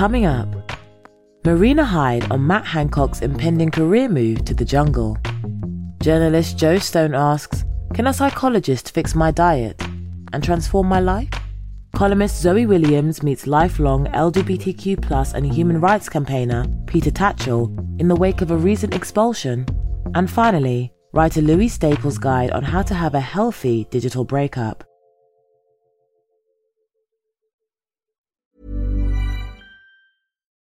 Coming up, Marina Hyde on Matt Hancock's impending career move to the jungle. Journalist Joe Stone asks, Can a psychologist fix my diet and transform my life? Columnist Zoe Williams meets lifelong LGBTQ and human rights campaigner Peter Tatchell in the wake of a recent expulsion. And finally, writer Louis Staples' guide on how to have a healthy digital breakup.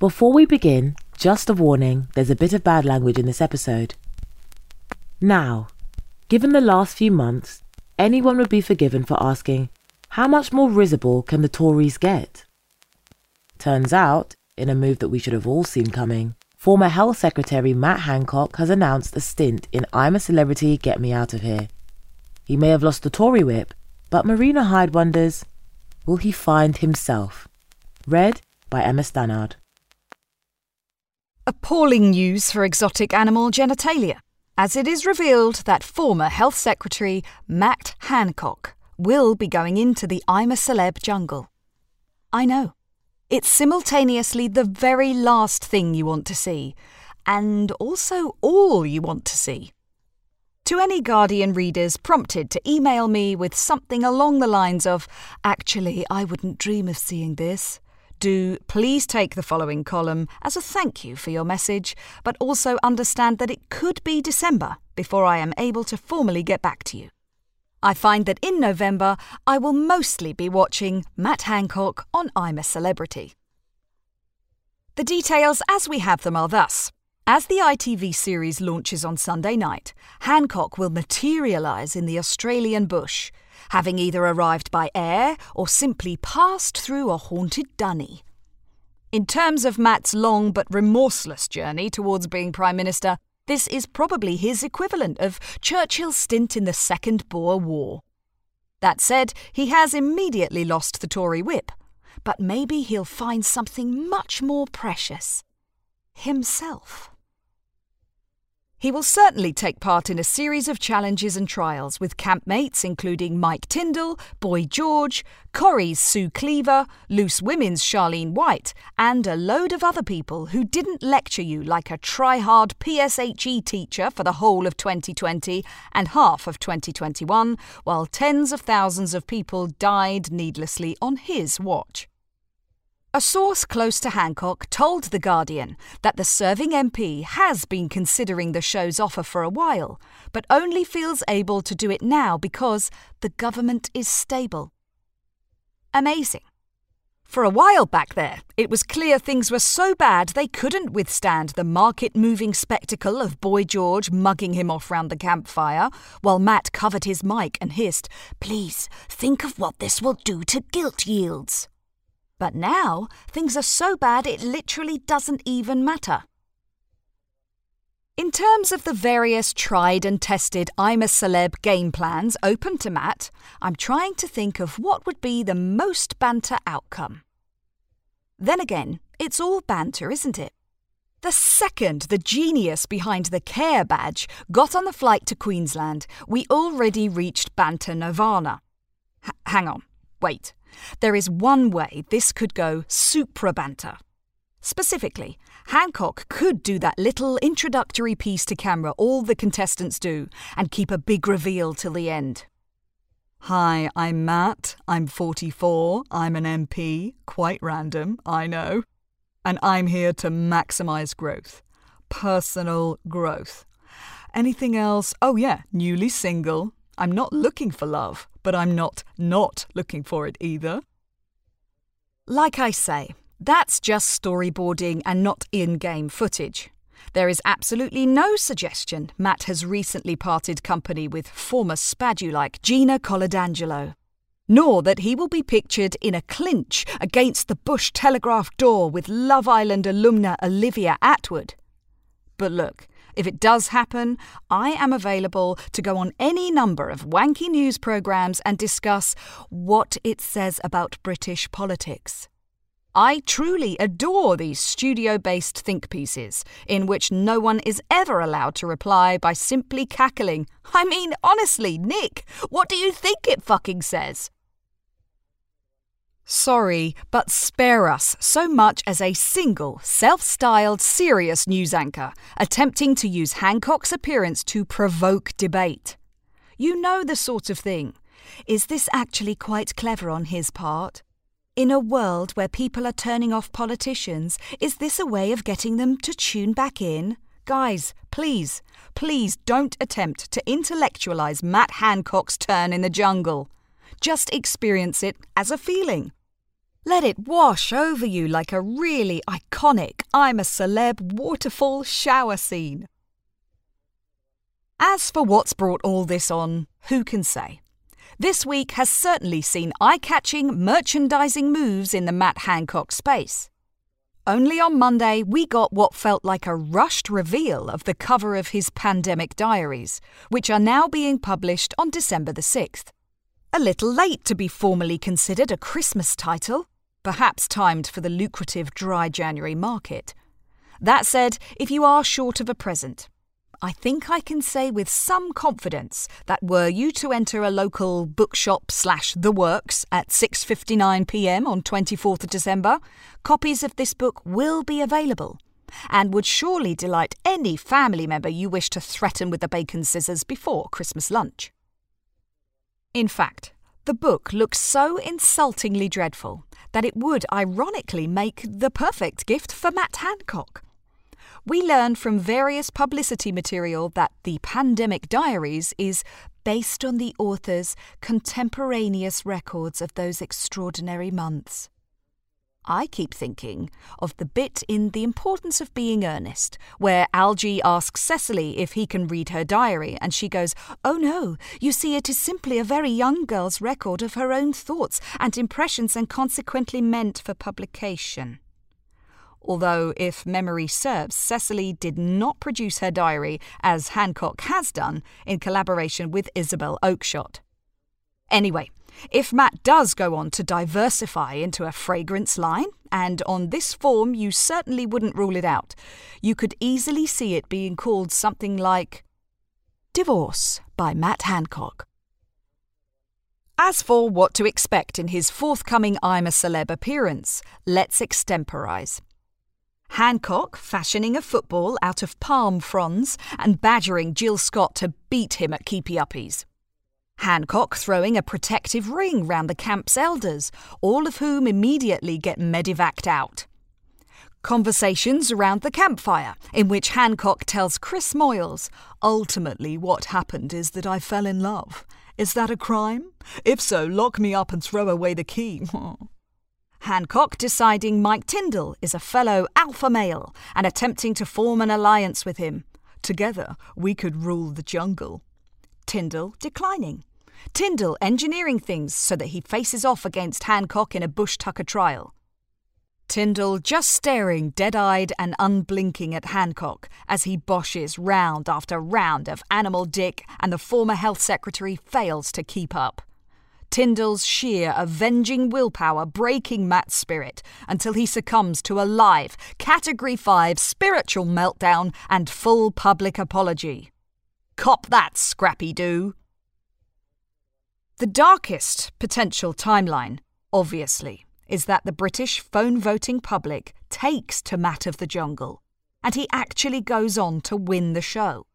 Before we begin, just a warning there's a bit of bad language in this episode. Now, given the last few months, anyone would be forgiven for asking, how much more risible can the Tories get? Turns out, in a move that we should have all seen coming, former Health Secretary Matt Hancock has announced a stint in I'm a Celebrity, Get Me Out of Here. He may have lost the Tory whip, but Marina Hyde wonders, will he find himself? Read by Emma Stannard. Appalling news for exotic animal genitalia, as it is revealed that former Health Secretary Matt Hancock will be going into the I'm a Celeb jungle. I know. It's simultaneously the very last thing you want to see, and also all you want to see. To any Guardian readers prompted to email me with something along the lines of, Actually, I wouldn't dream of seeing this, do please take the following column as a thank you for your message, but also understand that it could be December before I am able to formally get back to you. I find that in November I will mostly be watching Matt Hancock on I'm a Celebrity. The details as we have them are thus. As the ITV series launches on Sunday night, Hancock will materialise in the Australian bush, having either arrived by air or simply passed through a haunted dunny. In terms of Matt's long but remorseless journey towards being Prime Minister, this is probably his equivalent of Churchill's stint in the Second Boer War. That said, he has immediately lost the Tory whip, but maybe he'll find something much more precious himself. He will certainly take part in a series of challenges and trials with campmates including Mike Tindall, Boy George, Corrie's Sue Cleaver, Loose Women's Charlene White, and a load of other people who didn't lecture you like a try-hard PSHE teacher for the whole of 2020 and half of 2021, while tens of thousands of people died needlessly on his watch. A source close to Hancock told The Guardian that the serving MP has been considering the show's offer for a while, but only feels able to do it now because the government is stable. Amazing. For a while back there, it was clear things were so bad they couldn't withstand the market moving spectacle of Boy George mugging him off round the campfire, while Matt covered his mic and hissed, Please, think of what this will do to gilt yields. But now, things are so bad it literally doesn't even matter. In terms of the various tried and tested I'm a Celeb game plans open to Matt, I'm trying to think of what would be the most banter outcome. Then again, it's all banter, isn't it? The second the genius behind the Care Badge got on the flight to Queensland, we already reached banter nirvana. H- hang on, wait. There is one way this could go supra banter. Specifically, Hancock could do that little introductory piece to camera all the contestants do and keep a big reveal till the end. Hi, I'm Matt. I'm 44. I'm an MP. Quite random, I know. And I'm here to maximize growth. Personal growth. Anything else? Oh, yeah, newly single. I'm not looking for love, but I'm not not looking for it either. Like I say, that's just storyboarding and not in game footage. There is absolutely no suggestion Matt has recently parted company with former Spadulike like Gina Coladangelo, nor that he will be pictured in a clinch against the Bush Telegraph door with Love Island alumna Olivia Attwood. But look, if it does happen, I am available to go on any number of wanky news programmes and discuss what it says about British politics. I truly adore these studio based think pieces, in which no one is ever allowed to reply by simply cackling. I mean, honestly, Nick, what do you think it fucking says? Sorry, but spare us so much as a single, self styled, serious news anchor attempting to use Hancock's appearance to provoke debate. You know the sort of thing. Is this actually quite clever on his part? In a world where people are turning off politicians, is this a way of getting them to tune back in? Guys, please, please don't attempt to intellectualize Matt Hancock's turn in the jungle. Just experience it as a feeling. Let it wash over you like a really iconic I'm a celeb waterfall shower scene. As for what's brought all this on, who can say? This week has certainly seen eye catching merchandising moves in the Matt Hancock space. Only on Monday, we got what felt like a rushed reveal of the cover of his pandemic diaries, which are now being published on December the 6th. A little late to be formally considered a Christmas title, perhaps timed for the lucrative dry January market. That said, if you are short of a present, I think I can say with some confidence that were you to enter a local bookshop slash the works at 6:59 p.m. on 24th of December, copies of this book will be available and would surely delight any family member you wish to threaten with the bacon scissors before Christmas lunch. In fact, the book looks so insultingly dreadful that it would ironically make the perfect gift for Matt Hancock we learn from various publicity material that the Pandemic Diaries is based on the author's contemporaneous records of those extraordinary months. I keep thinking of the bit in The Importance of Being Earnest, where Algy asks Cecily if he can read her diary, and she goes, Oh no, you see, it is simply a very young girl's record of her own thoughts and impressions and consequently meant for publication although, if memory serves, Cecily did not produce her diary, as Hancock has done, in collaboration with Isabel Oakeshott. Anyway, if Matt does go on to diversify into a fragrance line, and on this form you certainly wouldn't rule it out, you could easily see it being called something like Divorce by Matt Hancock. As for what to expect in his forthcoming I'm a Celeb appearance, let's extemporize. Hancock fashioning a football out of palm fronds and badgering Jill Scott to beat him at keepy uppies. Hancock throwing a protective ring round the camp's elders, all of whom immediately get medevaced out. Conversations around the campfire, in which Hancock tells Chris Moyles, Ultimately, what happened is that I fell in love. Is that a crime? If so, lock me up and throw away the key. Hancock deciding Mike Tindall is a fellow alpha male and attempting to form an alliance with him. Together, we could rule the jungle. Tindall declining. Tindall engineering things so that he faces off against Hancock in a bush tucker trial. Tindall just staring dead eyed and unblinking at Hancock as he boshes round after round of Animal Dick and the former Health Secretary fails to keep up. Tindall's sheer avenging willpower breaking Matt's spirit until he succumbs to a live, Category 5 spiritual meltdown and full public apology. Cop that, Scrappy Doo! The darkest potential timeline, obviously, is that the British phone voting public takes to Matt of the Jungle, and he actually goes on to win the show.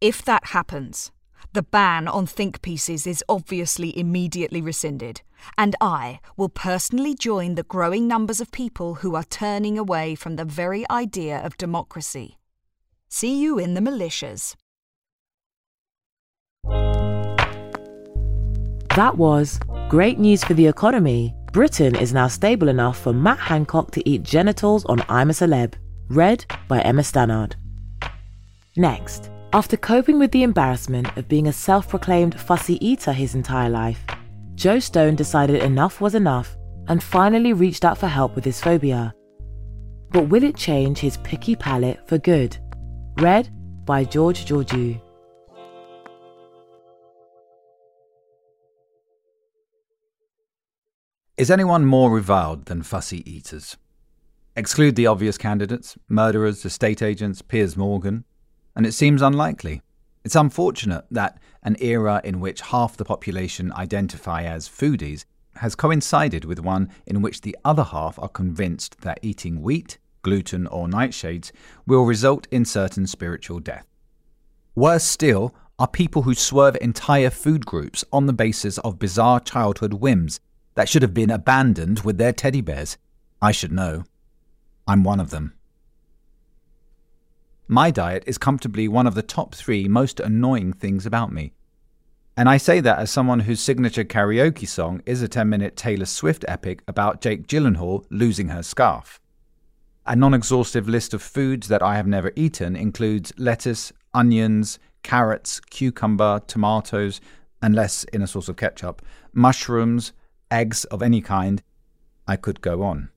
If that happens, the ban on think pieces is obviously immediately rescinded, and I will personally join the growing numbers of people who are turning away from the very idea of democracy. See you in the militias. That was great news for the economy. Britain is now stable enough for Matt Hancock to eat genitals on I'm a Celeb. Read by Emma Stannard. Next, after coping with the embarrassment of being a self proclaimed fussy eater his entire life, Joe Stone decided enough was enough and finally reached out for help with his phobia. But will it change his picky palate for good? Read by George Georgiou. Is anyone more reviled than fussy eaters? Exclude the obvious candidates murderers, estate agents, Piers Morgan and it seems unlikely. It's unfortunate that an era in which half the population identify as foodies has coincided with one in which the other half are convinced that eating wheat, gluten, or nightshades will result in certain spiritual death. Worse still are people who swerve entire food groups on the basis of bizarre childhood whims that should have been abandoned with their teddy bears. I should know. I'm one of them. My diet is comfortably one of the top three most annoying things about me. And I say that as someone whose signature karaoke song is a 10 minute Taylor Swift epic about Jake Gyllenhaal losing her scarf. A non exhaustive list of foods that I have never eaten includes lettuce, onions, carrots, cucumber, tomatoes, unless in a sauce of ketchup, mushrooms, eggs of any kind. I could go on.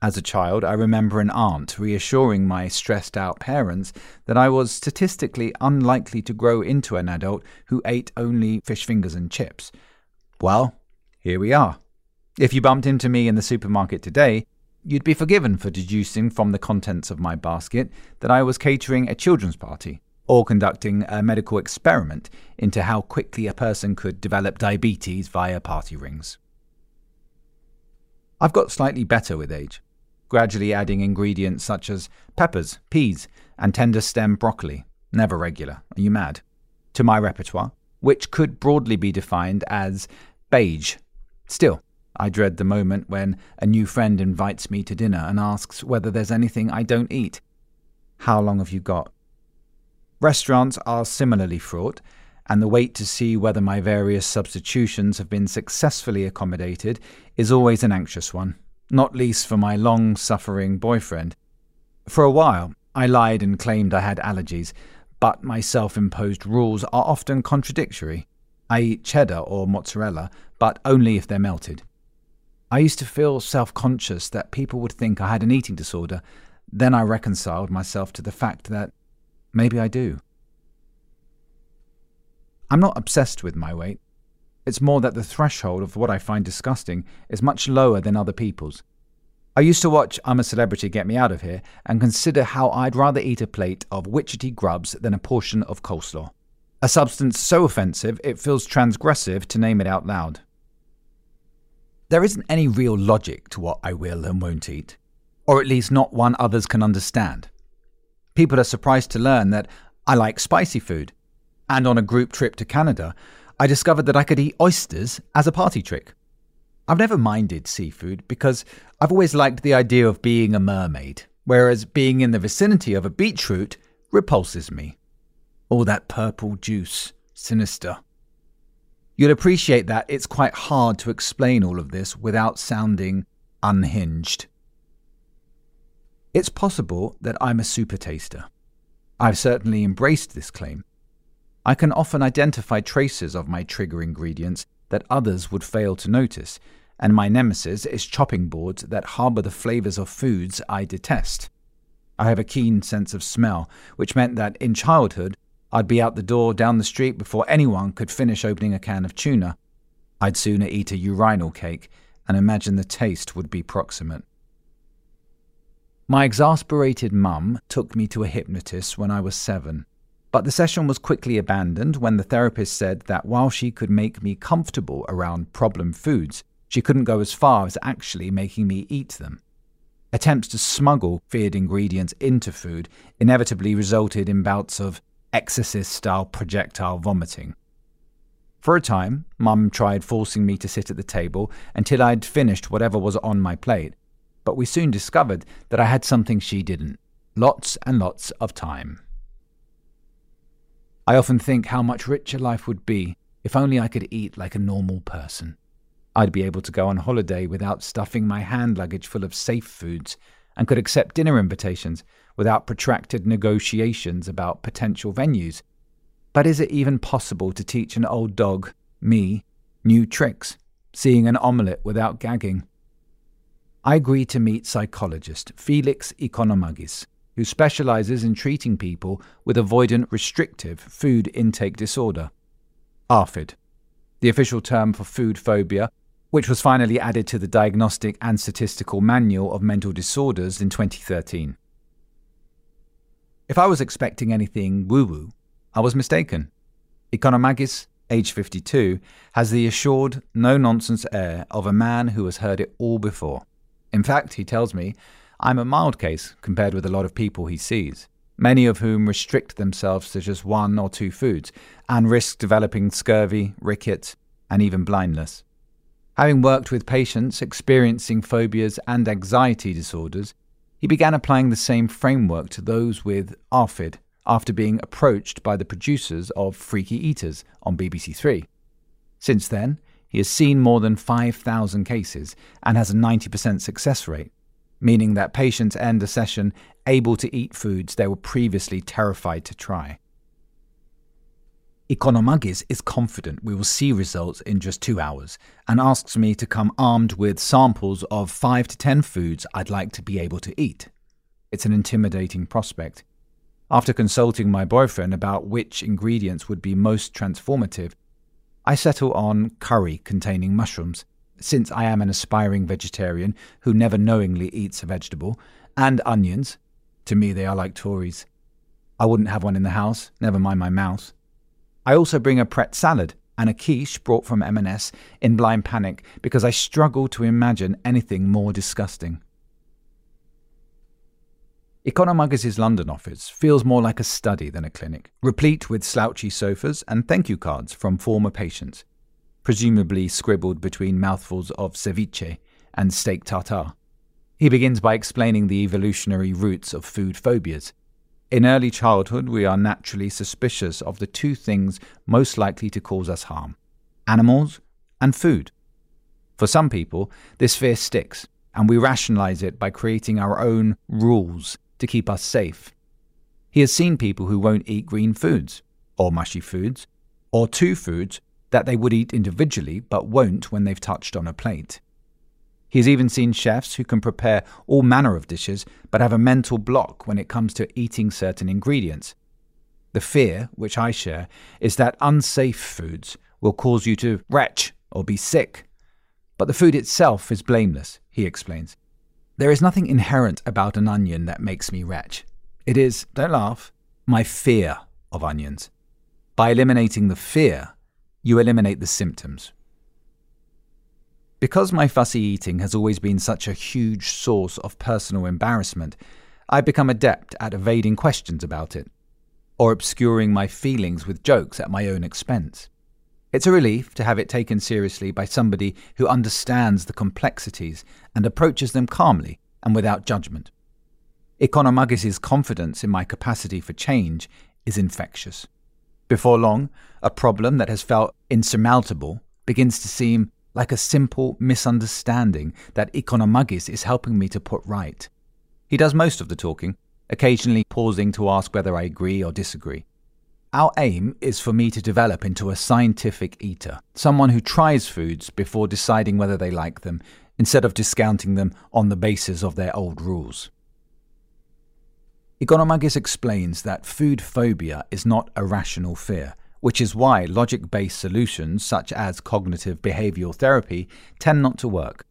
As a child, I remember an aunt reassuring my stressed out parents that I was statistically unlikely to grow into an adult who ate only fish fingers and chips. Well, here we are. If you bumped into me in the supermarket today, you'd be forgiven for deducing from the contents of my basket that I was catering a children's party or conducting a medical experiment into how quickly a person could develop diabetes via party rings. I've got slightly better with age gradually adding ingredients such as peppers, peas, and tender stem broccoli, never regular. Are you mad? To my repertoire, which could broadly be defined as beige. Still, I dread the moment when a new friend invites me to dinner and asks whether there's anything I don't eat. How long have you got? Restaurants are similarly fraught, and the wait to see whether my various substitutions have been successfully accommodated is always an anxious one not least for my long suffering boyfriend. For a while, I lied and claimed I had allergies, but my self imposed rules are often contradictory. I eat cheddar or mozzarella, but only if they're melted. I used to feel self conscious that people would think I had an eating disorder. Then I reconciled myself to the fact that maybe I do. I'm not obsessed with my weight. It's more that the threshold of what I find disgusting is much lower than other people's. I used to watch I'm a Celebrity Get Me Out of Here and consider how I'd rather eat a plate of witchetty grubs than a portion of coleslaw. A substance so offensive it feels transgressive to name it out loud. There isn't any real logic to what I will and won't eat, or at least not one others can understand. People are surprised to learn that I like spicy food, and on a group trip to Canada, I discovered that I could eat oysters as a party trick. I've never minded seafood because I've always liked the idea of being a mermaid, whereas being in the vicinity of a beetroot repulses me. All that purple juice, sinister. You'll appreciate that it's quite hard to explain all of this without sounding unhinged. It's possible that I'm a super taster. I've certainly embraced this claim. I can often identify traces of my trigger ingredients that others would fail to notice, and my nemesis is chopping boards that harbour the flavours of foods I detest. I have a keen sense of smell, which meant that in childhood I'd be out the door down the street before anyone could finish opening a can of tuna. I'd sooner eat a urinal cake and imagine the taste would be proximate. My exasperated mum took me to a hypnotist when I was seven, but the session was quickly abandoned when the therapist said that while she could make me comfortable around problem foods, she couldn't go as far as actually making me eat them. Attempts to smuggle feared ingredients into food inevitably resulted in bouts of exorcist style projectile vomiting. For a time, Mum tried forcing me to sit at the table until I'd finished whatever was on my plate, but we soon discovered that I had something she didn't lots and lots of time. I often think how much richer life would be if only I could eat like a normal person. I'd be able to go on holiday without stuffing my hand luggage full of safe foods and could accept dinner invitations without protracted negotiations about potential venues. But is it even possible to teach an old dog, me, new tricks, seeing an omelette without gagging? I agreed to meet psychologist Felix Economakis, who specializes in treating people with avoidant restrictive food intake disorder. ARFID, the official term for food phobia, which was finally added to the Diagnostic and Statistical Manual of Mental Disorders in 2013. If I was expecting anything woo woo, I was mistaken. Economakis, age 52, has the assured, no nonsense air of a man who has heard it all before. In fact, he tells me, I'm a mild case compared with a lot of people he sees, many of whom restrict themselves to just one or two foods and risk developing scurvy, rickets, and even blindness. Having worked with patients experiencing phobias and anxiety disorders, he began applying the same framework to those with ARFID after being approached by the producers of Freaky Eaters on BBC Three. Since then, he has seen more than 5,000 cases and has a 90% success rate, meaning that patients end a session able to eat foods they were previously terrified to try. Economakis is confident we will see results in just two hours and asks me to come armed with samples of five to ten foods I'd like to be able to eat. It's an intimidating prospect. After consulting my boyfriend about which ingredients would be most transformative, I settle on curry containing mushrooms, since I am an aspiring vegetarian who never knowingly eats a vegetable, and onions. To me, they are like Tories. I wouldn't have one in the house, never mind my mouth. I also bring a Pret salad and a quiche brought from M&S in blind panic because I struggle to imagine anything more disgusting. Economakis' London office feels more like a study than a clinic, replete with slouchy sofas and thank you cards from former patients, presumably scribbled between mouthfuls of ceviche and steak tartare. He begins by explaining the evolutionary roots of food phobias in early childhood, we are naturally suspicious of the two things most likely to cause us harm animals and food. For some people, this fear sticks, and we rationalize it by creating our own rules to keep us safe. He has seen people who won't eat green foods, or mushy foods, or two foods that they would eat individually but won't when they've touched on a plate. He has even seen chefs who can prepare all manner of dishes but have a mental block when it comes to eating certain ingredients. The fear, which I share, is that unsafe foods will cause you to retch or be sick. But the food itself is blameless, he explains. There is nothing inherent about an onion that makes me retch. It is, don't laugh, my fear of onions. By eliminating the fear, you eliminate the symptoms. Because my fussy eating has always been such a huge source of personal embarrassment, I've become adept at evading questions about it, or obscuring my feelings with jokes at my own expense. It's a relief to have it taken seriously by somebody who understands the complexities and approaches them calmly and without judgment. Economakis' confidence in my capacity for change is infectious. Before long, a problem that has felt insurmountable begins to seem like a simple misunderstanding that Economakis is helping me to put right. He does most of the talking, occasionally pausing to ask whether I agree or disagree. Our aim is for me to develop into a scientific eater, someone who tries foods before deciding whether they like them, instead of discounting them on the basis of their old rules. Economakis explains that food phobia is not a rational fear, which is why logic based solutions such as cognitive behavioral therapy tend not to work.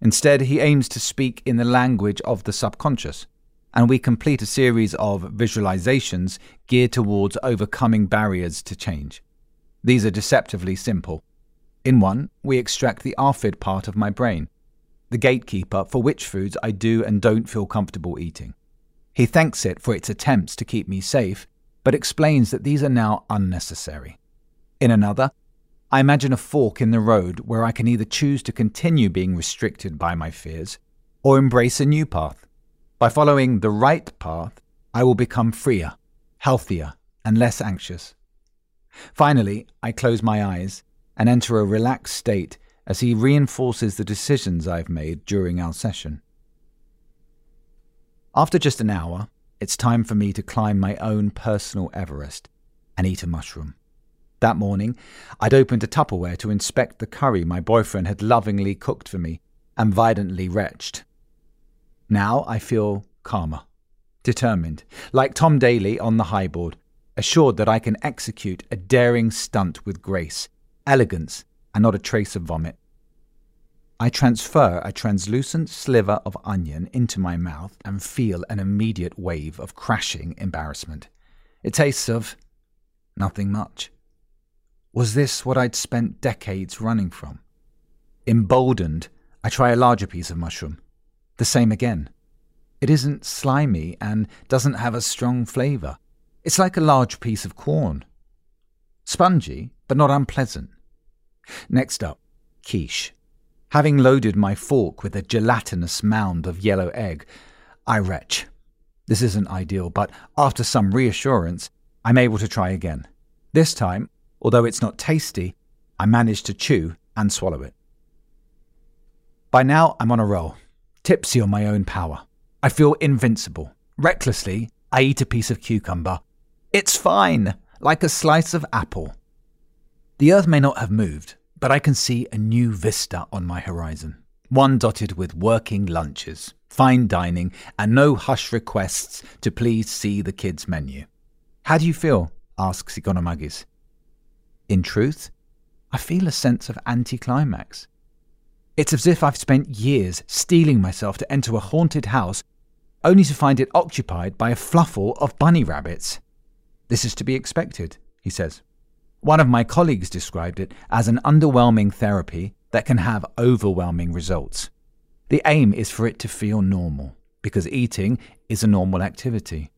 Instead, he aims to speak in the language of the subconscious, and we complete a series of visualizations geared towards overcoming barriers to change. These are deceptively simple. In one, we extract the ARFID part of my brain, the gatekeeper for which foods I do and don't feel comfortable eating. He thanks it for its attempts to keep me safe, but explains that these are now unnecessary. In another, I imagine a fork in the road where I can either choose to continue being restricted by my fears or embrace a new path. By following the right path, I will become freer, healthier, and less anxious. Finally, I close my eyes and enter a relaxed state as he reinforces the decisions I've made during our session. After just an hour, it's time for me to climb my own personal Everest and eat a mushroom. That morning, I'd opened a Tupperware to inspect the curry my boyfriend had lovingly cooked for me and violently retched. Now I feel calmer, determined, like Tom Daley on the highboard, assured that I can execute a daring stunt with grace, elegance, and not a trace of vomit. I transfer a translucent sliver of onion into my mouth and feel an immediate wave of crashing embarrassment. It tastes of nothing much. Was this what I'd spent decades running from? Emboldened, I try a larger piece of mushroom. The same again. It isn't slimy and doesn't have a strong flavour. It's like a large piece of corn. Spongy, but not unpleasant. Next up, quiche. Having loaded my fork with a gelatinous mound of yellow egg, I retch. This isn't ideal, but after some reassurance, I'm able to try again. This time, although it's not tasty, I manage to chew and swallow it. By now, I'm on a roll, tipsy on my own power. I feel invincible. Recklessly, I eat a piece of cucumber. It's fine, like a slice of apple. The earth may not have moved, but I can see a new vista on my horizon. One dotted with working lunches, fine dining, and no hush requests to please see the kids' menu. How do you feel? asks Economakis. In truth, I feel a sense of anticlimax. It's as if I've spent years steeling myself to enter a haunted house only to find it occupied by a fluffle of bunny rabbits. This is to be expected, he says. One of my colleagues described it as an underwhelming therapy that can have overwhelming results. The aim is for it to feel normal, because eating is a normal activity.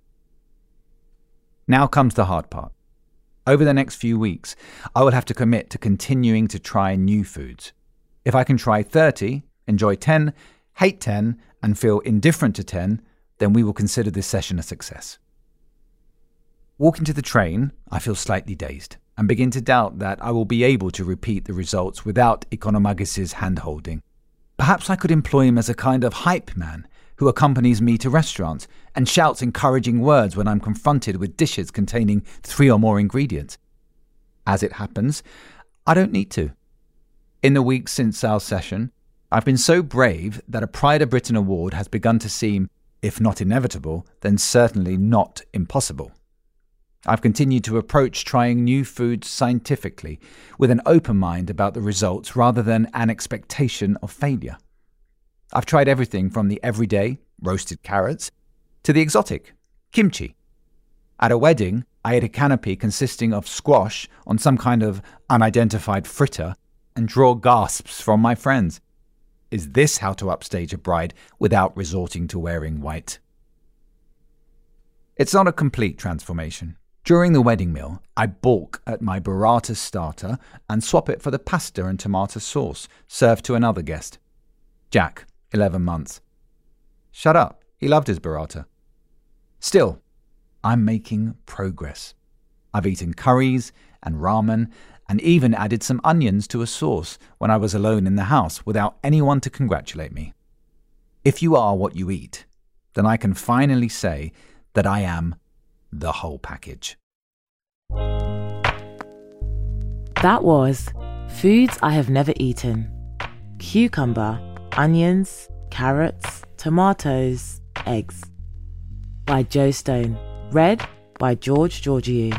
Now comes the hard part. Over the next few weeks, I will have to commit to continuing to try new foods. If I can try 30, enjoy 10, hate 10, and feel indifferent to 10, then we will consider this session a success. Walking to the train, I feel slightly dazed and begin to doubt that I will be able to repeat the results without Economakis's handholding. Perhaps I could employ him as a kind of hype man who accompanies me to restaurants and shouts encouraging words when I'm confronted with dishes containing three or more ingredients. As it happens, I don't need to. In the weeks since our session, I've been so brave that a Pride of Britain award has begun to seem, if not inevitable, then certainly not impossible. I've continued to approach trying new foods scientifically, with an open mind about the results rather than an expectation of failure. I've tried everything from the everyday, roasted carrots, to the exotic, kimchi. At a wedding, I ate a canopy consisting of squash on some kind of unidentified fritter and draw gasps from my friends. Is this how to upstage a bride without resorting to wearing white? It's not a complete transformation. During the wedding meal, I balk at my burrata starter and swap it for the pasta and tomato sauce served to another guest. Jack, 11 months. Shut up, he loved his burrata. Still, I'm making progress. I've eaten curries and ramen and even added some onions to a sauce when I was alone in the house without anyone to congratulate me. If you are what you eat, then I can finally say that I am the whole package. That was Foods I Have Never Eaten Cucumber, Onions, Carrots, Tomatoes, Eggs by Joe Stone. Read by George Georgiou.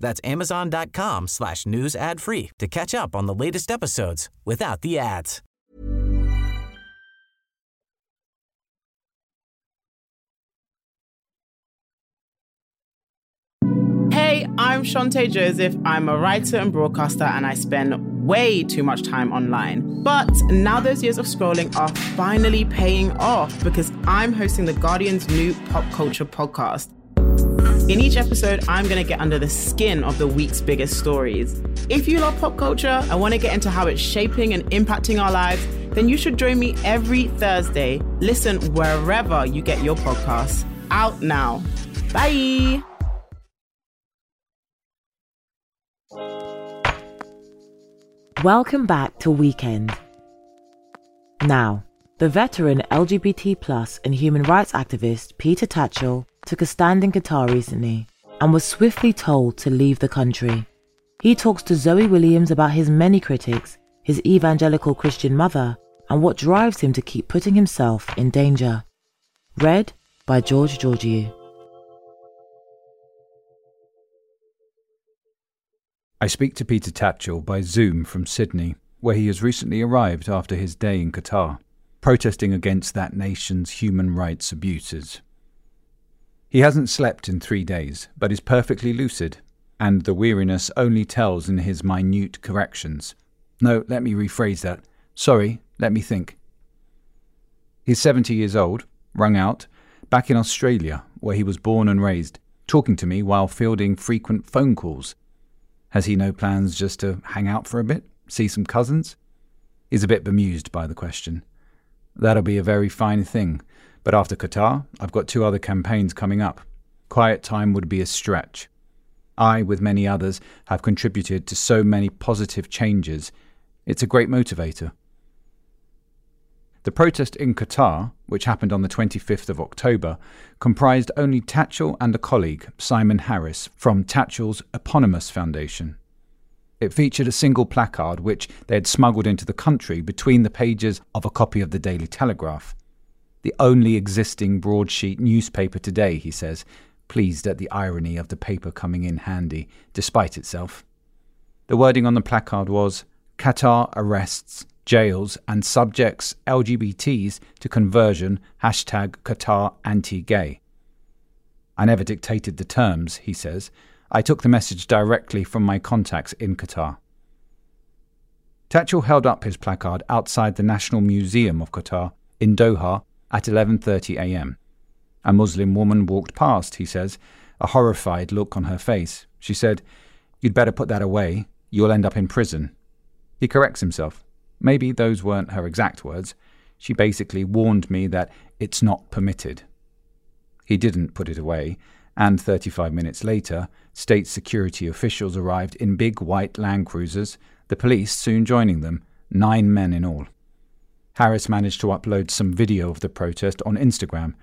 That's amazon.com slash news ad free to catch up on the latest episodes without the ads. Hey, I'm Chanté Joseph. I'm a writer and broadcaster, and I spend way too much time online. But now those years of scrolling are finally paying off because I'm hosting the Guardian's new pop culture podcast. In each episode, I'm going to get under the skin of the week's biggest stories. If you love pop culture and want to get into how it's shaping and impacting our lives, then you should join me every Thursday. Listen wherever you get your podcasts. Out now. Bye. Welcome back to Weekend. Now, the veteran LGBT plus and human rights activist Peter Tatchell took a stand in Qatar recently and was swiftly told to leave the country. He talks to Zoe Williams about his many critics, his evangelical Christian mother, and what drives him to keep putting himself in danger. Read by George Georgiou. I speak to Peter Tatchell by Zoom from Sydney, where he has recently arrived after his day in Qatar, protesting against that nation's human rights abuses. He hasn't slept in three days, but is perfectly lucid, and the weariness only tells in his minute corrections. No, let me rephrase that. Sorry, let me think. He's 70 years old, wrung out, back in Australia, where he was born and raised, talking to me while fielding frequent phone calls has he no plans just to hang out for a bit, see some cousins? He's a bit bemused by the question. That'll be a very fine thing, but after Qatar, I've got two other campaigns coming up. Quiet time would be a stretch. I, with many others, have contributed to so many positive changes. It's a great motivator. The protest in Qatar, which happened on the 25th of October, comprised only Tatchell and a colleague, Simon Harris, from Tatchell's eponymous foundation. It featured a single placard which they had smuggled into the country between the pages of a copy of the Daily Telegraph. The only existing broadsheet newspaper today, he says, pleased at the irony of the paper coming in handy, despite itself. The wording on the placard was Qatar arrests jails, and subjects LGBTs to conversion, hashtag Qatar anti gay. I never dictated the terms, he says. I took the message directly from my contacts in Qatar. Tatchell held up his placard outside the National Museum of Qatar in Doha at 11:30 a.m. A Muslim woman walked past, he says, a horrified look on her face. She said, "You'd better put that away. You'll end up in prison." He corrects himself. Maybe those weren't her exact words. She basically warned me that it's not permitted. He didn't put it away, and 35 minutes later, state security officials arrived in big white Land Cruisers, the police soon joining them, nine men in all. Harris managed to upload some video of the protest on Instagram.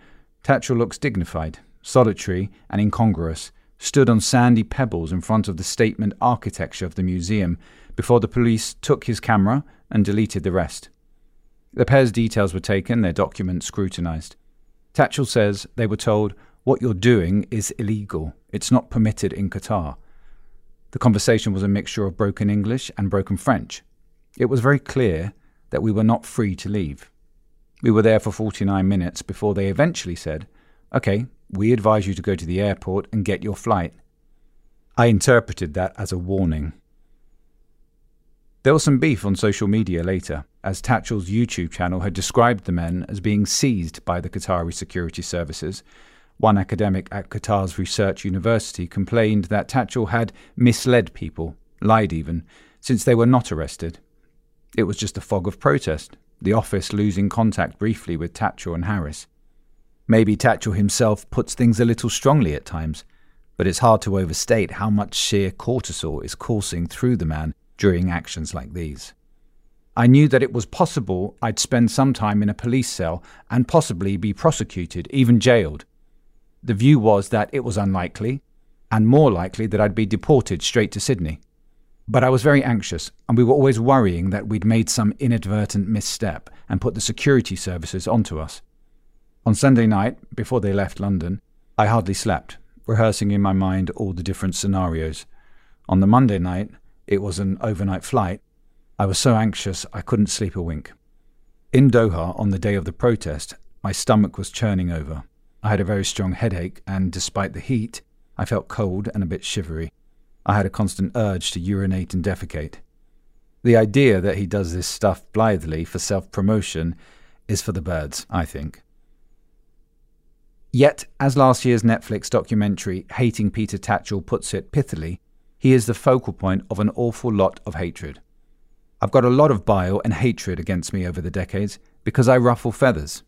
Tatchell looks dignified, solitary, and incongruous, stood on sandy pebbles in front of the statement architecture of the museum before the police took his camera and deleted the rest. The pair's details were taken, their documents scrutinized. Tatchell says they were told, What you're doing is illegal. It's not permitted in Qatar. The conversation was a mixture of broken English and broken French. It was very clear that we were not free to leave. We were there for 49 minutes before they eventually said, OK, we advise you to go to the airport and get your flight. I interpreted that as a warning. There was some beef on social media later, as Tatchell's YouTube channel had described the men as being seized by the Qatari security services. One academic at Qatar's research university complained that Tatchell had misled people, lied even, since they were not arrested, It was just a fog of protest, the office losing contact briefly with Tatchell and Harris. Maybe Tatchell himself puts things a little strongly at times, but it's hard to overstate how much sheer cortisol is coursing through the man during actions like these. I knew that it was possible I'd spend some time in a police cell and possibly be prosecuted, even jailed. The view was that it was unlikely, and more likely that I'd be deported straight to Sydney. But I was very anxious, and we were always worrying that we'd made some inadvertent misstep and put the security services onto us. On Sunday night, before they left London, I hardly slept, rehearsing in my mind all the different scenarios. On the Monday night, it was an overnight flight, I was so anxious I couldn't sleep a wink. In Doha, on the day of the protest, my stomach was churning over. I had a very strong headache, and despite the heat, I felt cold and a bit shivery. I had a constant urge to urinate and defecate. The idea that he does this stuff blithely for self promotion is for the birds, I think. Yet, as last year's Netflix documentary Hating Peter Tatchell puts it pithily, he is the focal point of an awful lot of hatred. I've got a lot of bile and hatred against me over the decades because I ruffle feathers.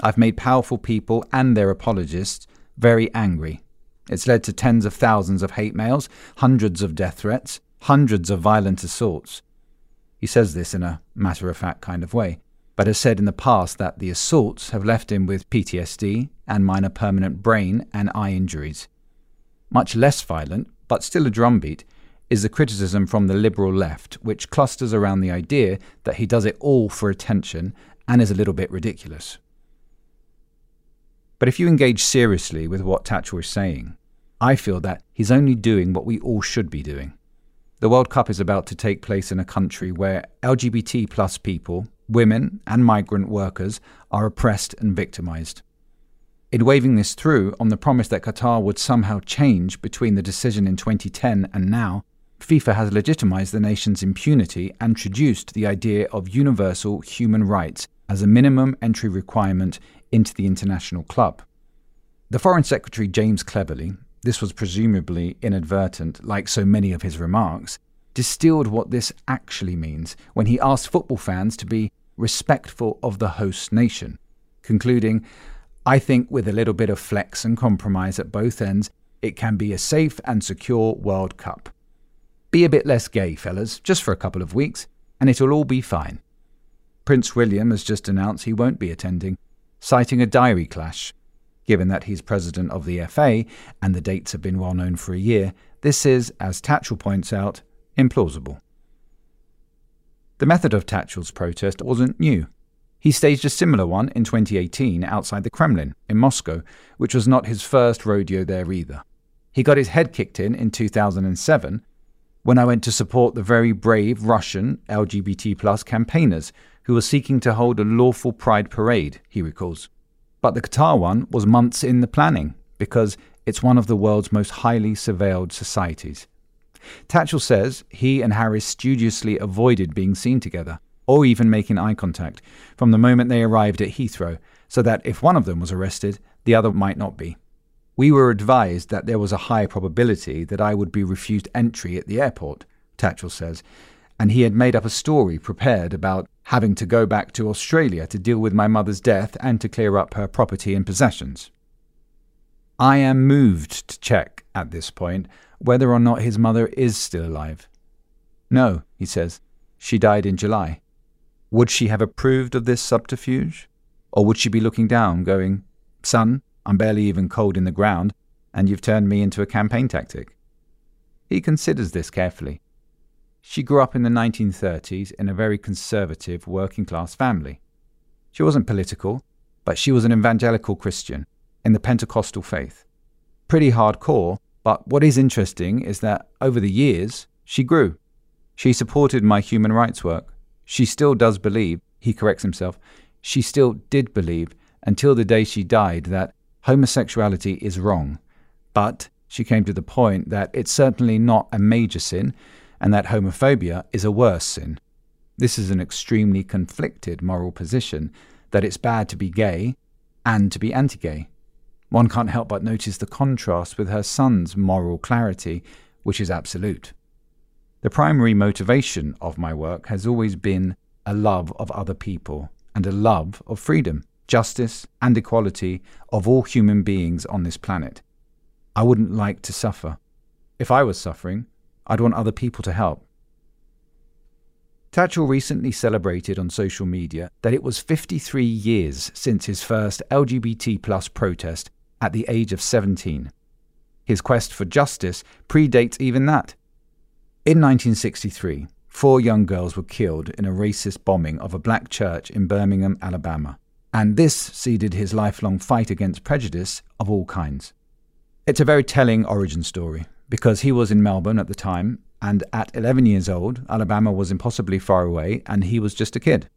I've made powerful people and their apologists very angry. It's led to tens of thousands of hate mails, hundreds of death threats, hundreds of violent assaults. He says this in a matter of fact kind of way, but has said in the past that the assaults have left him with PTSD and minor permanent brain and eye injuries. Much less violent, but still a drumbeat, is the criticism from the liberal left, which clusters around the idea that he does it all for attention and is a little bit ridiculous. But if you engage seriously with what Tatchell is saying, I feel that he's only doing what we all should be doing. The World Cup is about to take place in a country where LGBT plus people, women, and migrant workers are oppressed and victimized. In waving this through on the promise that Qatar would somehow change between the decision in 2010 and now, FIFA has legitimized the nation's impunity and introduced the idea of universal human rights as a minimum entry requirement into the international club. The Foreign Secretary James Cleverly, this was presumably inadvertent, like so many of his remarks, distilled what this actually means when he asked football fans to be respectful of the host nation, concluding, I think with a little bit of flex and compromise at both ends, it can be a safe and secure World Cup. Be a bit less gay, fellas, just for a couple of weeks, and it'll all be fine. Prince William has just announced he won't be attending, citing a diary clash. Given that he's president of the FA and the dates have been well known for a year, this is, as Tatchell points out, implausible. The method of Tatchell's protest wasn't new. He staged a similar one in 2018 outside the Kremlin in Moscow, which was not his first rodeo there either. He got his head kicked in in 2007 when I went to support the very brave Russian LGBT plus campaigners who were seeking to hold a lawful pride parade, he recalls. But the Qatar one was months in the planning because it's one of the world's most highly surveilled societies. Tatchell says he and Harris studiously avoided being seen together or even making eye contact from the moment they arrived at Heathrow so that if one of them was arrested, the other might not be. We were advised that there was a high probability that I would be refused entry at the airport, Tatchell says, and he had made up a story prepared about having to go back to Australia to deal with my mother's death and to clear up her property and possessions. I am moved to check, at this point, whether or not his mother is still alive. No, he says, she died in July. Would she have approved of this subterfuge? Or would she be looking down, going, Son, I'm barely even cold in the ground, and you've turned me into a campaign tactic. He considers this carefully. She grew up in the 1930s in a very conservative working class family. She wasn't political, but she was an evangelical Christian in the Pentecostal faith. Pretty hardcore, but what is interesting is that over the years, she grew. She supported my human rights work. She still does believe, he corrects himself, she still did believe until the day she died that homosexuality is wrong, but she came to the point that it's certainly not a major sin and that homophobia is a worse sin. This is an extremely conflicted moral position that it's bad to be gay and to be anti gay. One can't help but notice the contrast with her son's moral clarity, which is absolute. The primary motivation of my work has always been a love of other people and a love of freedom, justice, and equality of all human beings on this planet. I wouldn't like to suffer. If I was suffering, I'd want other people to help. Tatchell recently celebrated on social media that it was 53 years since his first LGBT plus protest at the age of 17. His quest for justice predates even that. In 1963, four young girls were killed in a racist bombing of a black church in Birmingham, Alabama, and this seeded his lifelong fight against prejudice of all kinds. It's a very telling origin story because he was in Melbourne at the time and at 11 years old, Alabama was impossibly far away, and he was just a kid.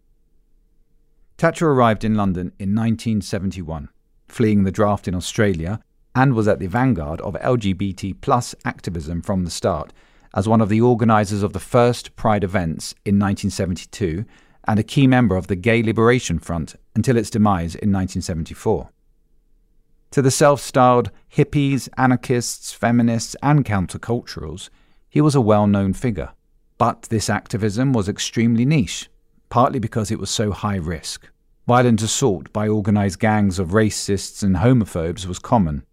Tatchell arrived in London in 1971, fleeing the draft in Australia, and was at the vanguard of LGBT plus activism from the start, as one of the organisers of the first Pride events in 1972 and a key member of the Gay Liberation Front until its demise in 1974. To the self styled hippies, anarchists, feminists, and counterculturals, he was a well known figure. But this activism was extremely niche, partly because it was so high risk. Violent assault by organised gangs of racists and homophobes was common.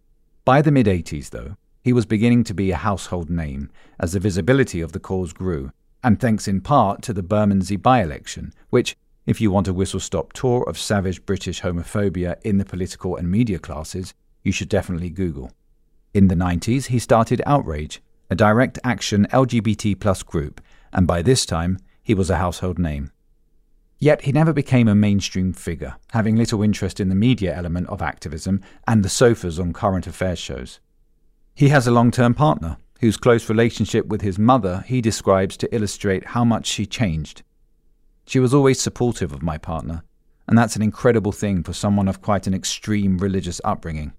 By the mid 80s, though, he was beginning to be a household name as the visibility of the cause grew, and thanks in part to the Bermondsey by election, which, if you want a whistle stop tour of savage British homophobia in the political and media classes, you should definitely Google. In the 90s, he started Outrage, a direct action LGBT plus group, and by this time he was a household name. Yet he never became a mainstream figure, having little interest in the media element of activism and the sofas on current affairs shows. He has a long term partner, whose close relationship with his mother he describes to illustrate how much she changed. She was always supportive of my partner, and that's an incredible thing for someone of quite an extreme religious upbringing.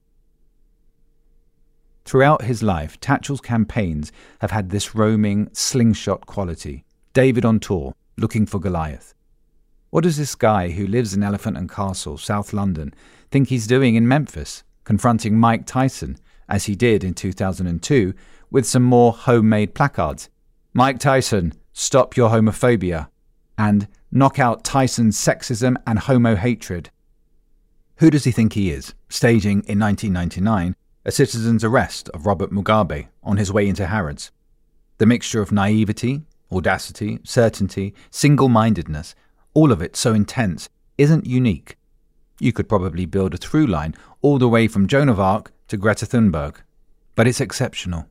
Throughout his life, Tatchell's campaigns have had this roaming, slingshot quality. David on tour, looking for Goliath. What does this guy who lives in Elephant and Castle, South London, think he's doing in Memphis, confronting Mike Tyson, as he did in 2002, with some more homemade placards? Mike Tyson, stop your homophobia. And knock out Tyson's sexism and homo hatred. Who does he think he is, staging in 1999 a citizen's arrest of Robert Mugabe on his way into Harrods. The mixture of naivety, audacity, certainty, single mindedness, all of it so intense, isn't unique. You could probably build a through line all the way from Joan of Arc to Greta Thunberg, but it's exceptional.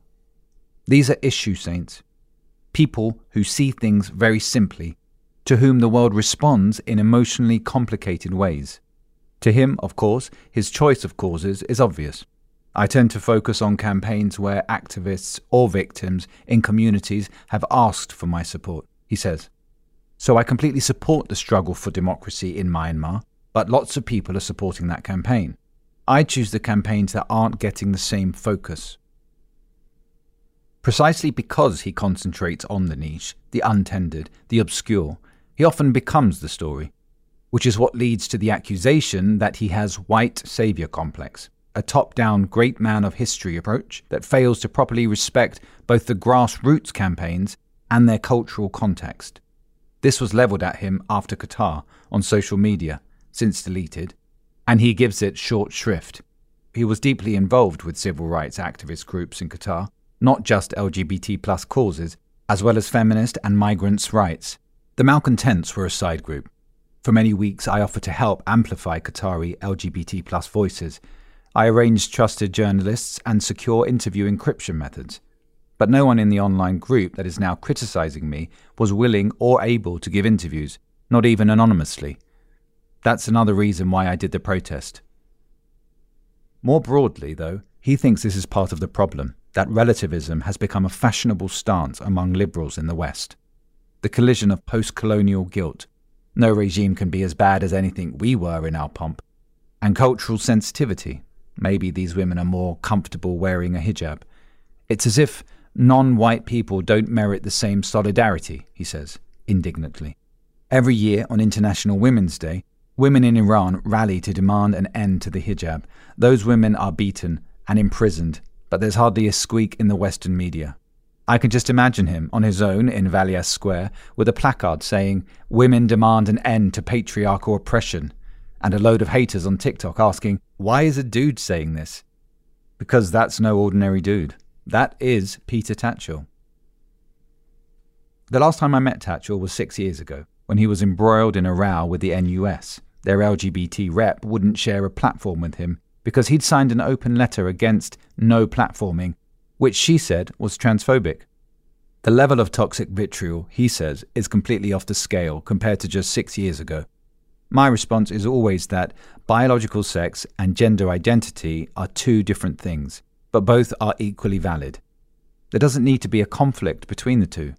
These are issue saints, people who see things very simply, to whom the world responds in emotionally complicated ways. To him, of course, his choice of causes is obvious. I tend to focus on campaigns where activists or victims in communities have asked for my support, he says. So I completely support the struggle for democracy in Myanmar, but lots of people are supporting that campaign. I choose the campaigns that aren't getting the same focus. Precisely because he concentrates on the niche, the untended, the obscure, he often becomes the story, which is what leads to the accusation that he has white saviour complex a top down great man of history approach that fails to properly respect both the grassroots campaigns and their cultural context. This was levelled at him after Qatar on social media, since deleted, and he gives it short shrift. He was deeply involved with civil rights activist groups in Qatar, not just LGBT plus causes, as well as feminist and migrants' rights. The malcontents were a side group. For many weeks, I offered to help amplify Qatari LGBT plus voices I arranged trusted journalists and secure interview encryption methods. But no one in the online group that is now criticizing me was willing or able to give interviews, not even anonymously. That's another reason why I did the protest. More broadly, though, he thinks this is part of the problem that relativism has become a fashionable stance among liberals in the West. The collision of post colonial guilt no regime can be as bad as anything we were in our pomp, and cultural sensitivity Maybe these women are more comfortable wearing a hijab. It's as if non white people don't merit the same solidarity, he says, indignantly. Every year on International Women's Day, women in Iran rally to demand an end to the hijab. Those women are beaten and imprisoned, but there's hardly a squeak in the Western media. I can just imagine him on his own in Valiasr Square with a placard saying, Women demand an end to patriarchal oppression, and a load of haters on TikTok asking, Why is a dude saying this? Because that's no ordinary dude. That is Peter Tatchell. The last time I met Tatchell was six years ago, when he was embroiled in a row with the NUS. Their LGBT rep wouldn't share a platform with him because he'd signed an open letter against no platforming which she said was transphobic. The level of toxic vitriol, he says, is completely off the scale compared to just six years ago. My response is always that biological sex and gender identity are two different things, but both are equally valid. There doesn't need to be a conflict between the two.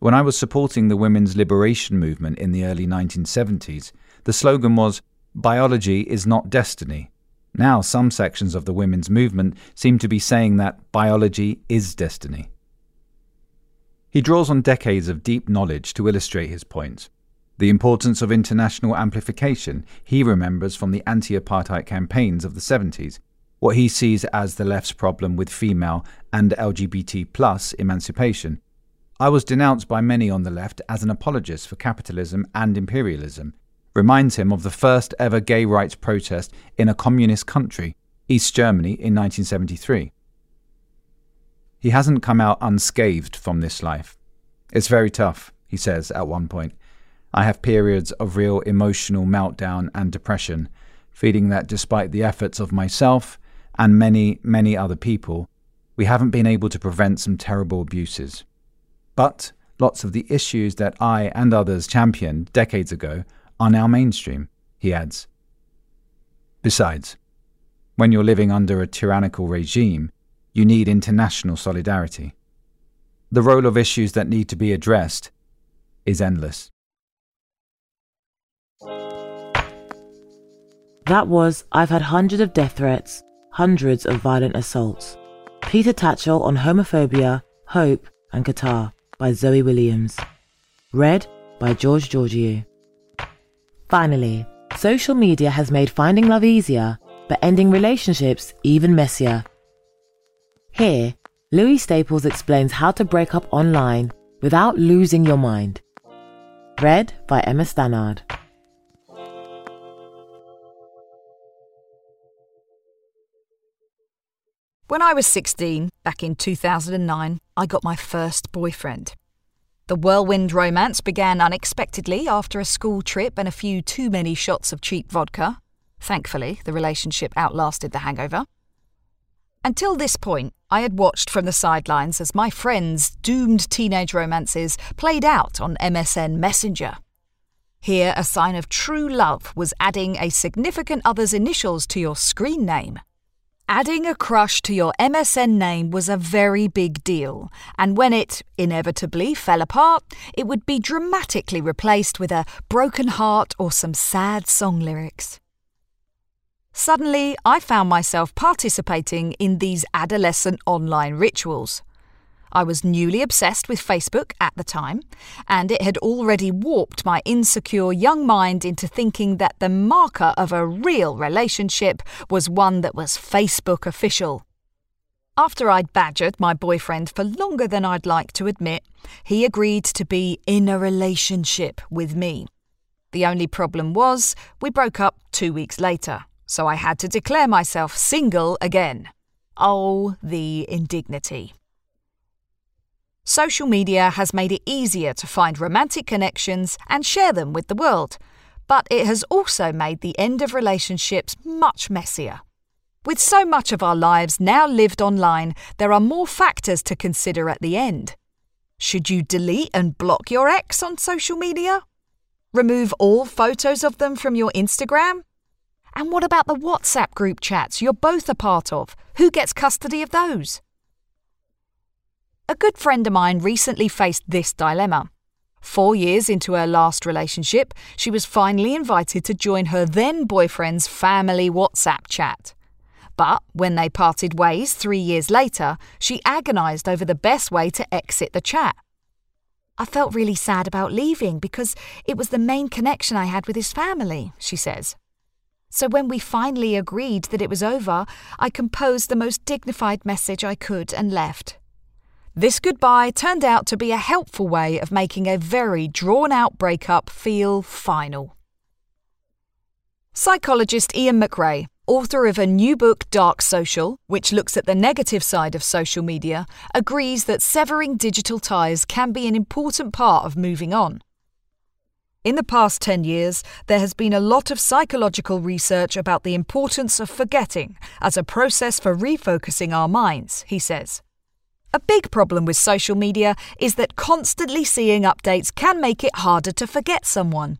When I was supporting the women's liberation movement in the early 1970s, the slogan was Biology is not destiny, now, some sections of the women's movement seem to be saying that biology is destiny. He draws on decades of deep knowledge to illustrate his point. The importance of international amplification he remembers from the anti apartheid campaigns of the 70s, what he sees as the left's problem with female and LGBT plus emancipation. I was denounced by many on the left as an apologist for capitalism and imperialism, reminds him of the first ever gay rights protest in a communist country, East Germany, in 1973. He hasn't come out unscathed from this life. It's very tough, he says at one point. I have periods of real emotional meltdown and depression, feeling that despite the efforts of myself and many, many other people, we haven't been able to prevent some terrible abuses. But lots of the issues that I and others championed decades ago are now mainstream, he adds. Besides, when you're living under a tyrannical regime, you need international solidarity. The role of issues that need to be addressed is endless. That was I've Had Hundreds of Death Threats, Hundreds of Violent Assaults. Peter Tatchell on Homophobia, Hope, and Qatar by Zoe Williams. Read by George Georgiou. Finally, social media has made finding love easier, but ending relationships even messier. Here, Louis Staples explains how to break up online without losing your mind. Read by Emma Stannard. When I was 16, back in 2009, I got my first boyfriend. The whirlwind romance began unexpectedly after a school trip and a few too many shots of cheap vodka. Thankfully, the relationship outlasted the hangover. Until this point, I had watched from the sidelines as my friends' doomed teenage romances played out on MSN Messenger. Here, a sign of true love was adding a significant other's initials to your screen name. Adding a crush to your MSN name was a very big deal, and when it inevitably fell apart, it would be dramatically replaced with a broken heart or some sad song lyrics. Suddenly, I found myself participating in these adolescent online rituals. I was newly obsessed with Facebook at the time, and it had already warped my insecure young mind into thinking that the marker of a real relationship was one that was Facebook official. After I'd badgered my boyfriend for longer than I'd like to admit, he agreed to be in a relationship with me. The only problem was, we broke up two weeks later, so I had to declare myself single again. Oh, the indignity. Social media has made it easier to find romantic connections and share them with the world, but it has also made the end of relationships much messier. With so much of our lives now lived online, there are more factors to consider at the end. Should you delete and block your ex on social media? Remove all photos of them from your Instagram? And what about the WhatsApp group chats you're both a part of? Who gets custody of those? A good friend of mine recently faced this dilemma. Four years into her last relationship, she was finally invited to join her then boyfriend's family WhatsApp chat. But when they parted ways three years later, she agonised over the best way to exit the chat. I felt really sad about leaving because it was the main connection I had with his family, she says. So when we finally agreed that it was over, I composed the most dignified message I could and left. This goodbye turned out to be a helpful way of making a very drawn out breakup feel final. Psychologist Ian McRae, author of a new book, Dark Social, which looks at the negative side of social media, agrees that severing digital ties can be an important part of moving on. In the past 10 years, there has been a lot of psychological research about the importance of forgetting as a process for refocusing our minds, he says. A big problem with social media is that constantly seeing updates can make it harder to forget someone.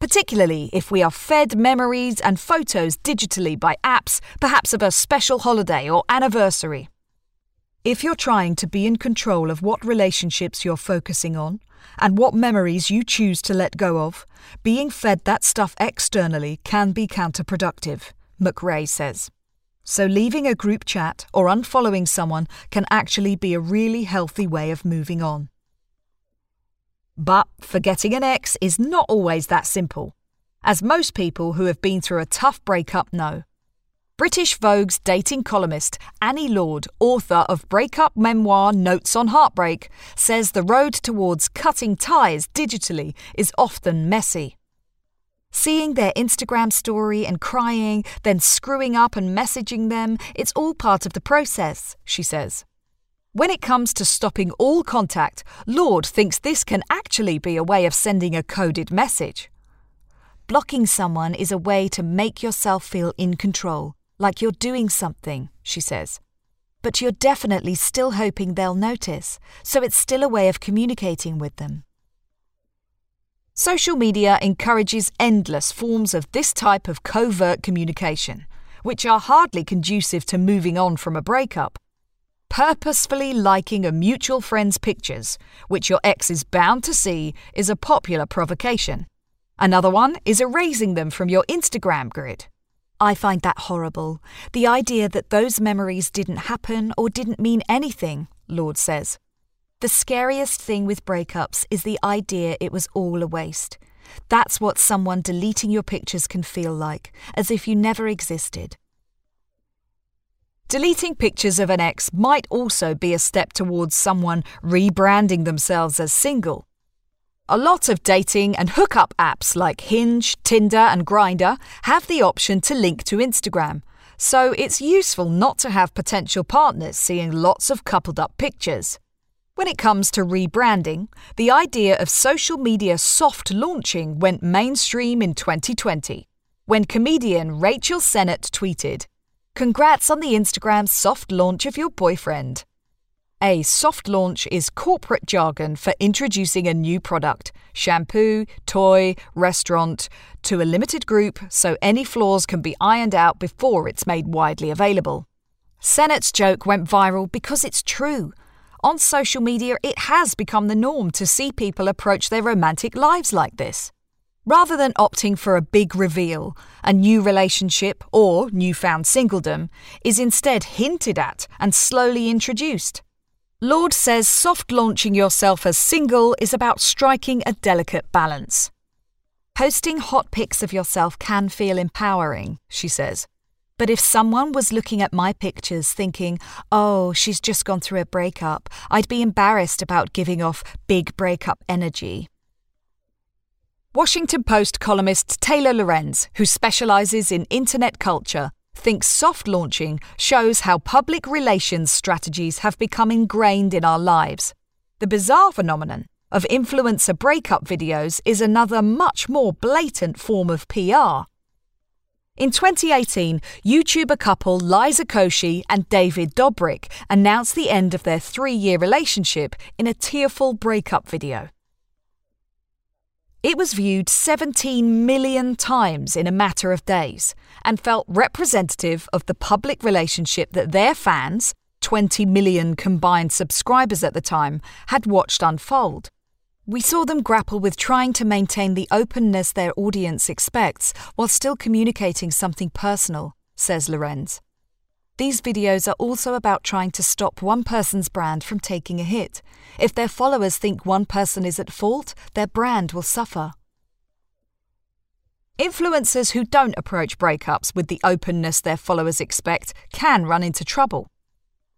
Particularly if we are fed memories and photos digitally by apps, perhaps of a special holiday or anniversary. If you're trying to be in control of what relationships you're focusing on and what memories you choose to let go of, being fed that stuff externally can be counterproductive, McRae says. So, leaving a group chat or unfollowing someone can actually be a really healthy way of moving on. But forgetting an ex is not always that simple, as most people who have been through a tough breakup know. British Vogue's dating columnist Annie Lord, author of breakup memoir Notes on Heartbreak, says the road towards cutting ties digitally is often messy. Seeing their Instagram story and crying, then screwing up and messaging them, it's all part of the process, she says. When it comes to stopping all contact, Lord thinks this can actually be a way of sending a coded message. Blocking someone is a way to make yourself feel in control, like you're doing something, she says. But you're definitely still hoping they'll notice, so it's still a way of communicating with them. Social media encourages endless forms of this type of covert communication, which are hardly conducive to moving on from a breakup. Purposefully liking a mutual friend's pictures, which your ex is bound to see, is a popular provocation. Another one is erasing them from your Instagram grid. I find that horrible. The idea that those memories didn't happen or didn't mean anything, Lord says. The scariest thing with breakups is the idea it was all a waste. That's what someone deleting your pictures can feel like, as if you never existed. Deleting pictures of an ex might also be a step towards someone rebranding themselves as single. A lot of dating and hookup apps like Hinge, Tinder, and Grindr have the option to link to Instagram, so it's useful not to have potential partners seeing lots of coupled up pictures. When it comes to rebranding, the idea of social media soft launching went mainstream in 2020, when comedian Rachel Sennott tweeted, Congrats on the Instagram soft launch of your boyfriend. A soft launch is corporate jargon for introducing a new product, shampoo, toy, restaurant, to a limited group so any flaws can be ironed out before it's made widely available. Sennott's joke went viral because it's true. On social media, it has become the norm to see people approach their romantic lives like this. Rather than opting for a big reveal, a new relationship or newfound singledom is instead hinted at and slowly introduced. Lord says soft launching yourself as single is about striking a delicate balance. Posting hot pics of yourself can feel empowering, she says. But if someone was looking at my pictures thinking, oh, she's just gone through a breakup, I'd be embarrassed about giving off big breakup energy. Washington Post columnist Taylor Lorenz, who specializes in internet culture, thinks soft launching shows how public relations strategies have become ingrained in our lives. The bizarre phenomenon of influencer breakup videos is another much more blatant form of PR. In 2018, YouTuber couple Liza Koshy and David Dobrik announced the end of their three year relationship in a tearful breakup video. It was viewed 17 million times in a matter of days and felt representative of the public relationship that their fans, 20 million combined subscribers at the time, had watched unfold. We saw them grapple with trying to maintain the openness their audience expects while still communicating something personal, says Lorenz. These videos are also about trying to stop one person's brand from taking a hit. If their followers think one person is at fault, their brand will suffer. Influencers who don't approach breakups with the openness their followers expect can run into trouble.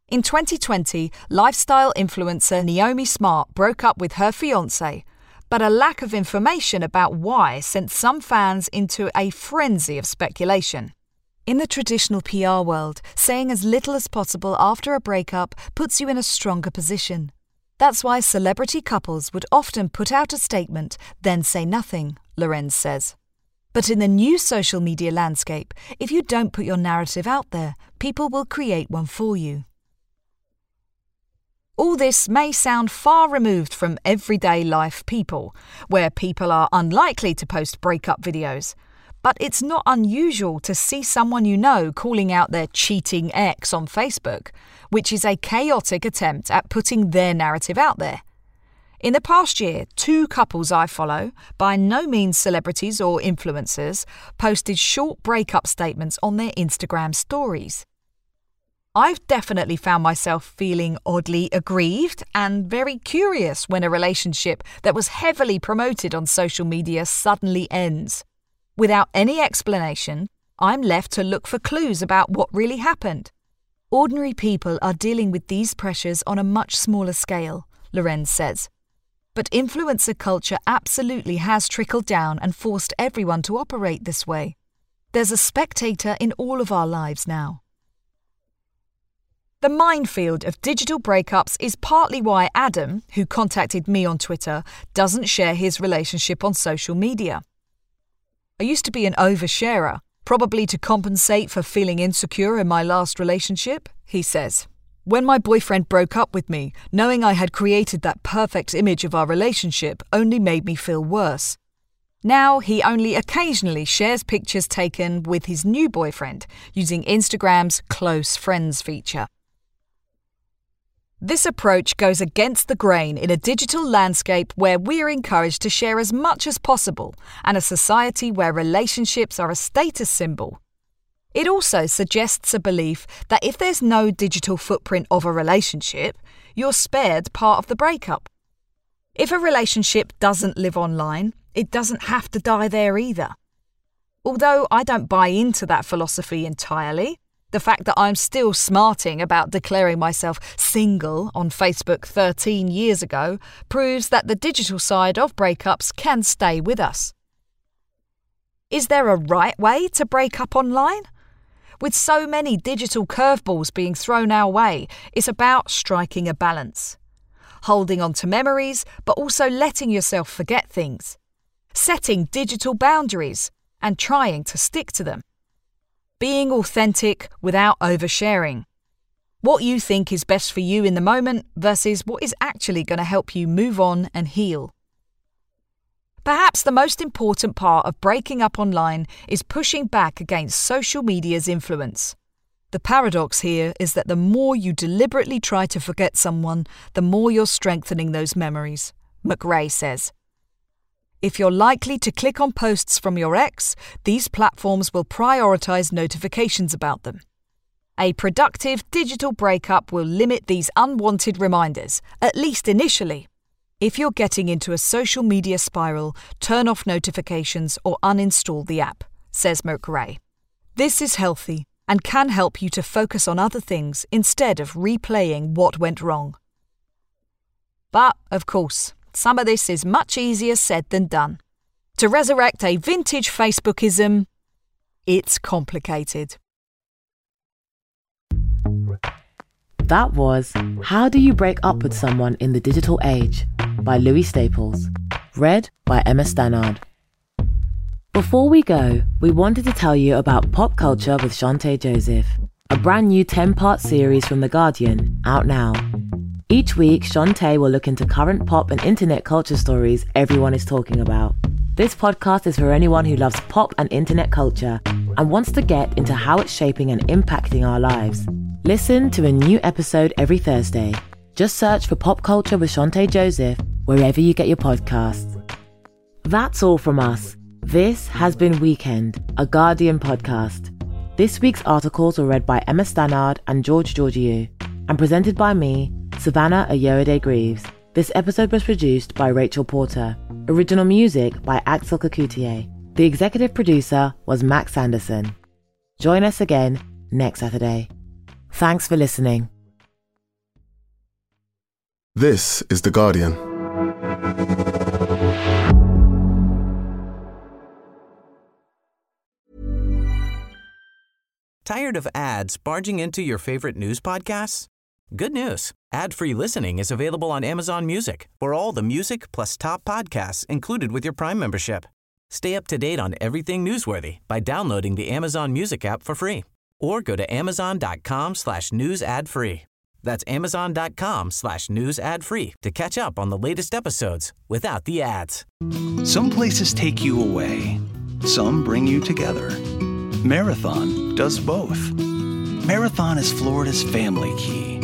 In 2020, lifestyle influencer Naomi Smart broke up with her fiance, but a lack of information about why sent some fans into a frenzy of speculation. In the traditional PR world, saying as little as possible after a breakup puts you in a stronger position. That's why celebrity couples would often put out a statement, then say nothing, Lorenz says. But in the new social media landscape, if you don't put your narrative out there, people will create one for you. All this may sound far removed from everyday life people, where people are unlikely to post breakup videos. But it's not unusual to see someone you know calling out their cheating ex on Facebook, which is a chaotic attempt at putting their narrative out there. In the past year, two couples I follow, by no means celebrities or influencers, posted short breakup statements on their Instagram stories. I've definitely found myself feeling oddly aggrieved and very curious when a relationship that was heavily promoted on social media suddenly ends. Without any explanation, I'm left to look for clues about what really happened. Ordinary people are dealing with these pressures on a much smaller scale, Lorenz says. But influencer culture absolutely has trickled down and forced everyone to operate this way. There's a spectator in all of our lives now. The minefield of digital breakups is partly why Adam, who contacted me on Twitter, doesn't share his relationship on social media. I used to be an oversharer, probably to compensate for feeling insecure in my last relationship, he says. When my boyfriend broke up with me, knowing I had created that perfect image of our relationship only made me feel worse. Now he only occasionally shares pictures taken with his new boyfriend using Instagram's close friends feature. This approach goes against the grain in a digital landscape where we're encouraged to share as much as possible and a society where relationships are a status symbol. It also suggests a belief that if there's no digital footprint of a relationship, you're spared part of the breakup. If a relationship doesn't live online, it doesn't have to die there either. Although I don't buy into that philosophy entirely, the fact that I'm still smarting about declaring myself single on Facebook 13 years ago proves that the digital side of breakups can stay with us. Is there a right way to break up online? With so many digital curveballs being thrown our way, it's about striking a balance. Holding on to memories, but also letting yourself forget things. Setting digital boundaries and trying to stick to them being authentic without oversharing. What you think is best for you in the moment versus what is actually going to help you move on and heal. Perhaps the most important part of breaking up online is pushing back against social media's influence. The paradox here is that the more you deliberately try to forget someone, the more you're strengthening those memories, McRae says. If you're likely to click on posts from your ex, these platforms will prioritize notifications about them. A productive digital breakup will limit these unwanted reminders, at least initially. If you're getting into a social media spiral, turn off notifications or uninstall the app, says McRae. This is healthy and can help you to focus on other things instead of replaying what went wrong. But, of course, some of this is much easier said than done. To resurrect a vintage Facebookism, it's complicated. That was How Do You Break Up with Someone in the Digital Age by Louis Staples, read by Emma Stannard. Before we go, we wanted to tell you about Pop Culture with Chanté Joseph, a brand new 10 part series from The Guardian, out now. Each week, Chanté will look into current pop and internet culture stories everyone is talking about. This podcast is for anyone who loves pop and internet culture and wants to get into how it's shaping and impacting our lives. Listen to a new episode every Thursday. Just search for Pop Culture with Chanté Joseph wherever you get your podcasts. That's all from us. This has been Weekend, a Guardian podcast. This week's articles were read by Emma Stannard and George Georgiou and presented by me, Savannah Ayoade Greaves. This episode was produced by Rachel Porter. Original music by Axel Kacoutié. The executive producer was Max Anderson. Join us again next Saturday. Thanks for listening. This is The Guardian. Tired of ads barging into your favorite news podcasts? Good news. Ad-free listening is available on Amazon Music for all the music plus top podcasts included with your Prime membership. Stay up to date on everything newsworthy by downloading the Amazon Music app for free or go to amazon.com slash news ad free. That's amazon.com slash news ad free to catch up on the latest episodes without the ads. Some places take you away. Some bring you together. Marathon does both. Marathon is Florida's family key